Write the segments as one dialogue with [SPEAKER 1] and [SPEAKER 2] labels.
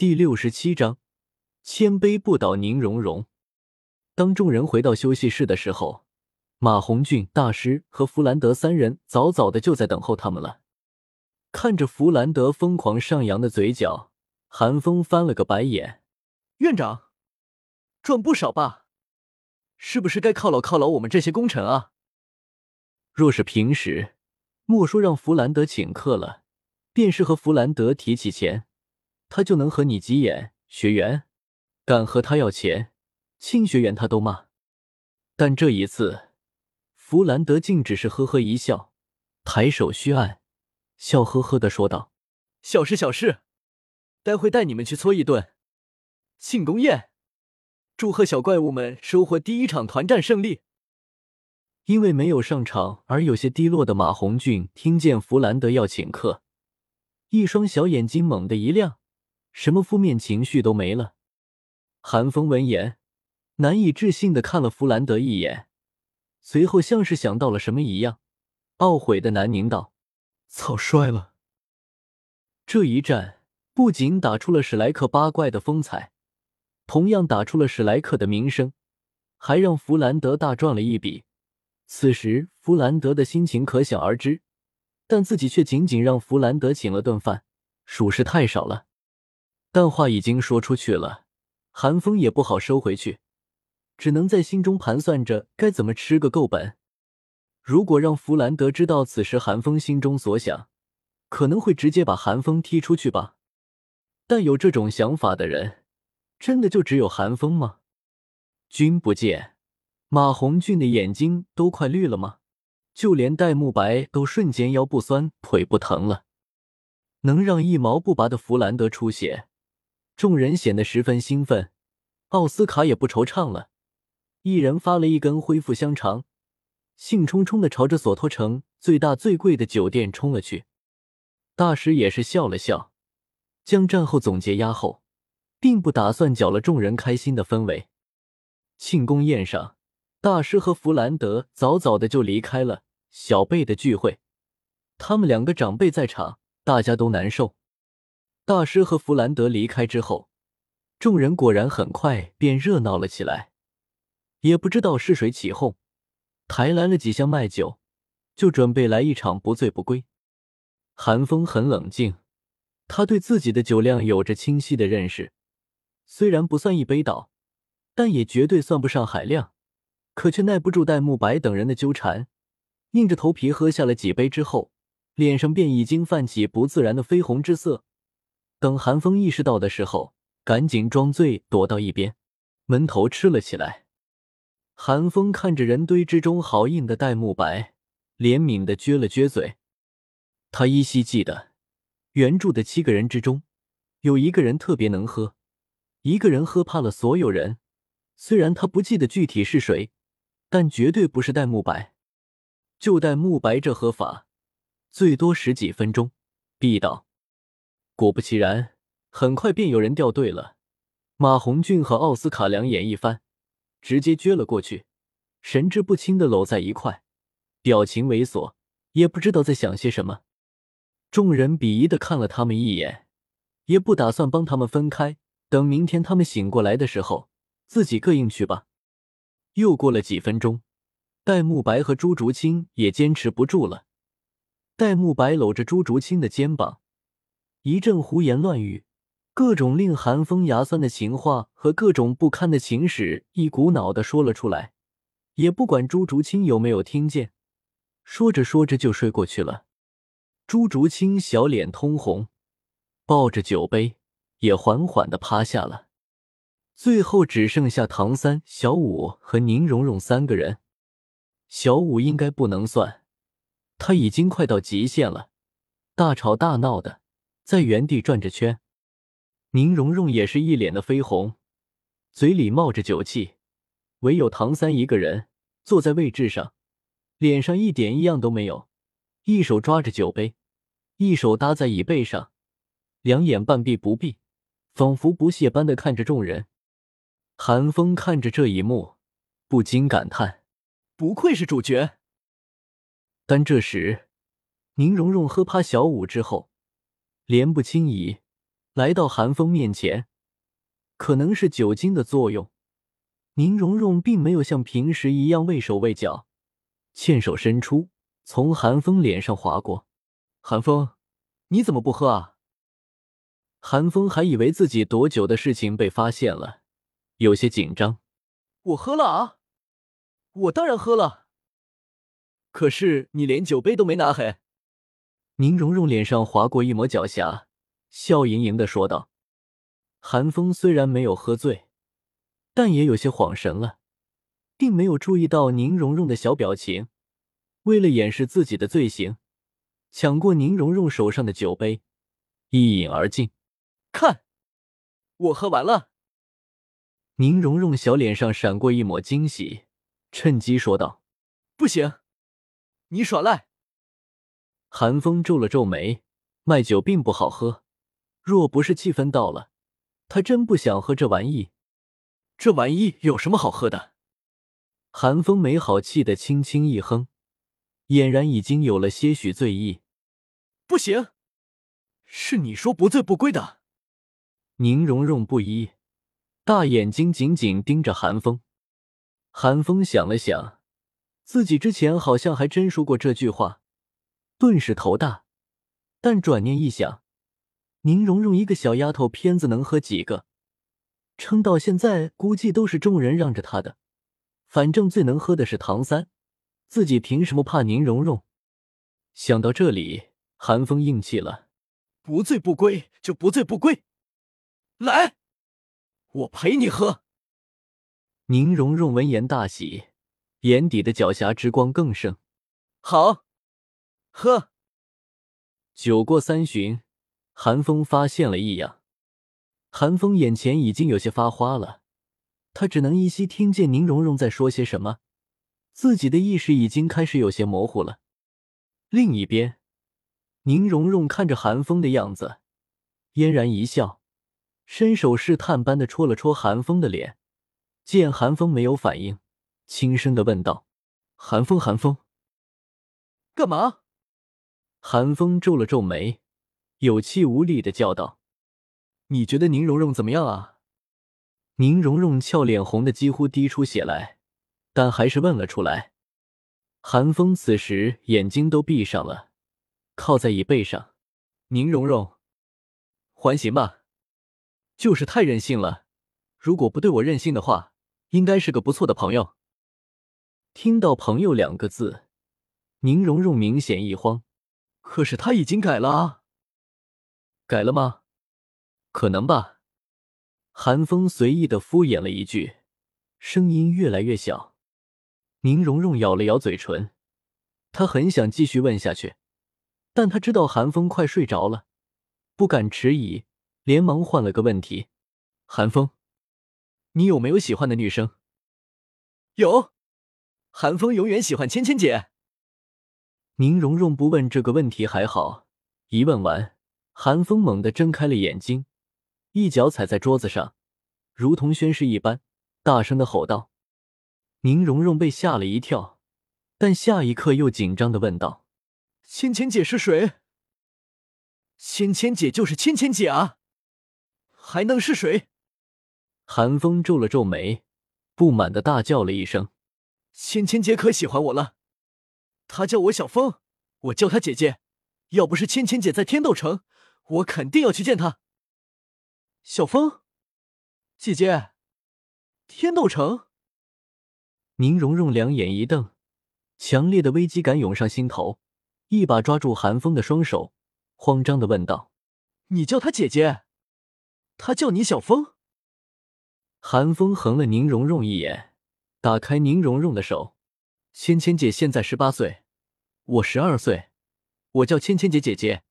[SPEAKER 1] 第六十七章，千杯不倒宁荣荣。当众人回到休息室的时候，马红俊大师和弗兰德三人早早的就在等候他们了。看着弗兰德疯狂上扬的嘴角，韩风翻了个白眼：“
[SPEAKER 2] 院长，赚不少吧？是不是该犒劳犒劳我们这些功臣啊？
[SPEAKER 1] 若是平时，莫说让弗兰德请客了，便是和弗兰德提起钱。”他就能和你急眼，学员敢和他要钱，亲学员他都骂。但这一次，弗兰德竟只是呵呵一笑，抬手虚按，笑呵呵的说道：“
[SPEAKER 2] 小事小事，待会带你们去搓一顿庆功宴，祝贺小怪物们收获第一场团战胜利。”
[SPEAKER 1] 因为没有上场而有些低落的马红俊听见弗兰德要请客，一双小眼睛猛地一亮。什么负面情绪都没了。韩风闻言，难以置信的看了弗兰德一眼，随后像是想到了什么一样，懊悔的喃宁道：“
[SPEAKER 2] 草率了。”
[SPEAKER 1] 这一战不仅打出了史莱克八怪的风采，同样打出了史莱克的名声，还让弗兰德大赚了一笔。此时弗兰德的心情可想而知，但自己却仅仅让弗兰德请了顿饭，属实太少了。但话已经说出去了，韩风也不好收回去，只能在心中盘算着该怎么吃个够本。如果让弗兰德知道此时韩风心中所想，可能会直接把韩风踢出去吧。但有这种想法的人，真的就只有韩风吗？君不见马红俊的眼睛都快绿了吗？就连戴沐白都瞬间腰不酸腿不疼了。能让一毛不拔的弗兰德出血。众人显得十分兴奋，奥斯卡也不惆怅了，一人发了一根恢复香肠，兴冲冲的朝着索托城最大最贵的酒店冲了去。大师也是笑了笑，将战后总结压后，并不打算搅了众人开心的氛围。庆功宴上，大师和弗兰德早早的就离开了小贝的聚会，他们两个长辈在场，大家都难受。大师和弗兰德离开之后，众人果然很快便热闹了起来。也不知道是谁起哄，抬来了几箱麦酒，就准备来一场不醉不归。韩风很冷静，他对自己的酒量有着清晰的认识，虽然不算一杯倒，但也绝对算不上海量，可却耐不住戴沐白等人的纠缠，硬着头皮喝下了几杯之后，脸上便已经泛起不自然的绯红之色。等韩风意识到的时候，赶紧装醉躲到一边，闷头吃了起来。韩风看着人堆之中好硬的戴沐白，怜悯的撅了撅嘴。他依稀记得，原著的七个人之中，有一个人特别能喝，一个人喝怕了所有人。虽然他不记得具体是谁，但绝对不是戴沐白。就戴沐白这喝法，最多十几分钟必倒。果不其然，很快便有人掉队了。马红俊和奥斯卡两眼一翻，直接撅了过去，神志不清的搂在一块，表情猥琐，也不知道在想些什么。众人鄙夷的看了他们一眼，也不打算帮他们分开。等明天他们醒过来的时候，自己膈应去吧。又过了几分钟，戴沐白和朱竹清也坚持不住了。戴沐白搂着朱竹清的肩膀。一阵胡言乱语，各种令寒风牙酸的情话和各种不堪的情史一股脑的说了出来，也不管朱竹清有没有听见。说着说着就睡过去了。朱竹清小脸通红，抱着酒杯也缓缓的趴下了。最后只剩下唐三、小五和宁荣荣三个人。小五应该不能算，他已经快到极限了，大吵大闹的。在原地转着圈，宁荣荣也是一脸的绯红，嘴里冒着酒气。唯有唐三一个人坐在位置上，脸上一点异样都没有，一手抓着酒杯，一手搭在椅背上，两眼半闭不闭，仿佛不屑般的看着众人。韩风看着这一幕，不禁感叹：
[SPEAKER 2] 不愧是主角。
[SPEAKER 1] 但这时，宁荣荣喝趴小五之后。莲不轻移，来到韩风面前。可能是酒精的作用，宁荣荣并没有像平时一样畏手畏脚，欠手伸出，从韩风脸上划过。
[SPEAKER 2] 韩风，你怎么不喝啊？
[SPEAKER 1] 韩风还以为自己躲酒的事情被发现了，有些紧张。
[SPEAKER 2] 我喝了啊，我当然喝了。可是你连酒杯都没拿嘿。
[SPEAKER 1] 宁荣荣脸上划过一抹狡黠，笑盈盈的说道。韩风虽然没有喝醉，但也有些恍神了，并没有注意到宁荣荣的小表情。为了掩饰自己的罪行，抢过宁荣荣手上的酒杯，一饮而尽。
[SPEAKER 2] 看，我喝完了。
[SPEAKER 1] 宁荣荣小脸上闪过一抹惊喜，趁机说道：“
[SPEAKER 2] 不行，你耍赖。”
[SPEAKER 1] 韩风皱了皱眉，卖酒并不好喝，若不是气氛到了。他真不想喝这玩意，
[SPEAKER 2] 这玩意有什么好喝的？
[SPEAKER 1] 韩风没好气的轻轻一哼，俨然已经有了些许醉意。
[SPEAKER 2] 不行，是你说不醉不归的。
[SPEAKER 1] 宁荣荣不依，大眼睛紧紧盯着韩风。韩风想了想，自己之前好像还真说过这句话，顿时头大，但转念一想。宁荣荣一个小丫头片子能喝几个？撑到现在，估计都是众人让着她的。反正最能喝的是唐三，自己凭什么怕宁荣荣？想到这里，寒风硬气了：“
[SPEAKER 2] 不醉不归就不醉不归，来，我陪你喝。”
[SPEAKER 1] 宁荣荣闻言大喜，眼底的狡黠之光更盛。
[SPEAKER 2] 好，喝。
[SPEAKER 1] 酒过三巡。韩风发现了异样，韩风眼前已经有些发花了，他只能依稀听见宁荣荣在说些什么，自己的意识已经开始有些模糊了。另一边，宁荣荣看着韩风的样子，嫣然一笑，伸手试探般的戳了戳韩风的脸，见韩风没有反应，轻声的问道：“韩风，韩风，
[SPEAKER 2] 干嘛？”
[SPEAKER 1] 韩风皱了皱眉。有气无力的叫道：“
[SPEAKER 2] 你觉得宁荣荣怎么样啊？”
[SPEAKER 1] 宁荣荣俏脸红的几乎滴出血来，但还是问了出来。韩风此时眼睛都闭上了，靠在椅背上。
[SPEAKER 2] 宁荣荣，还行吧，就是太任性了。如果不对我任性的话，应该是个不错的朋友。
[SPEAKER 1] 听到“朋友”两个字，宁荣荣明显一慌。
[SPEAKER 2] 可是他已经改了啊。
[SPEAKER 1] 改了吗？可能吧。韩风随意的敷衍了一句，声音越来越小。宁荣荣咬了咬嘴唇，她很想继续问下去，但她知道韩风快睡着了，不敢迟疑，连忙换了个问题：“
[SPEAKER 2] 韩风，你有没有喜欢的女生？”“有，韩风永远喜欢芊芊姐。”
[SPEAKER 1] 宁荣荣不问这个问题还好，一问完。韩风猛地睁开了眼睛，一脚踩在桌子上，如同宣誓一般，大声的吼道：“宁荣荣被吓了一跳，但下一刻又紧张的问道：‘
[SPEAKER 2] 芊芊姐是谁？’芊芊姐就是芊芊姐啊，还能是谁？”
[SPEAKER 1] 韩风皱了皱眉，不满的大叫了一声：“
[SPEAKER 2] 芊芊姐可喜欢我了，她叫我小风，我叫她姐姐。要不是芊芊姐在天斗城。”我肯定要去见她，小风，姐姐，天斗城。
[SPEAKER 1] 宁荣荣两眼一瞪，强烈的危机感涌上心头，一把抓住韩风的双手，慌张的问道：“
[SPEAKER 2] 你叫她姐姐，她叫你小风？”
[SPEAKER 1] 韩风横了宁荣荣一眼，打开宁荣荣的手：“芊芊姐现在十八岁，我十二岁，我叫芊芊姐姐姐。”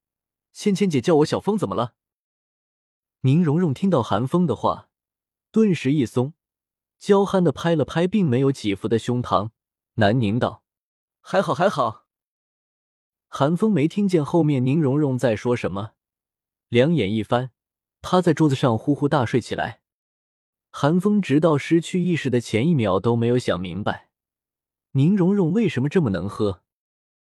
[SPEAKER 1] 芊芊姐叫我小风，怎么了？宁荣荣听到韩风的话，顿时一松，娇憨的拍了拍并没有起伏的胸膛，南宁道：“
[SPEAKER 2] 还好，还好。”
[SPEAKER 1] 韩风没听见后面宁荣荣在说什么，两眼一翻，趴在桌子上呼呼大睡起来。韩风直到失去意识的前一秒都没有想明白，宁荣荣为什么这么能喝。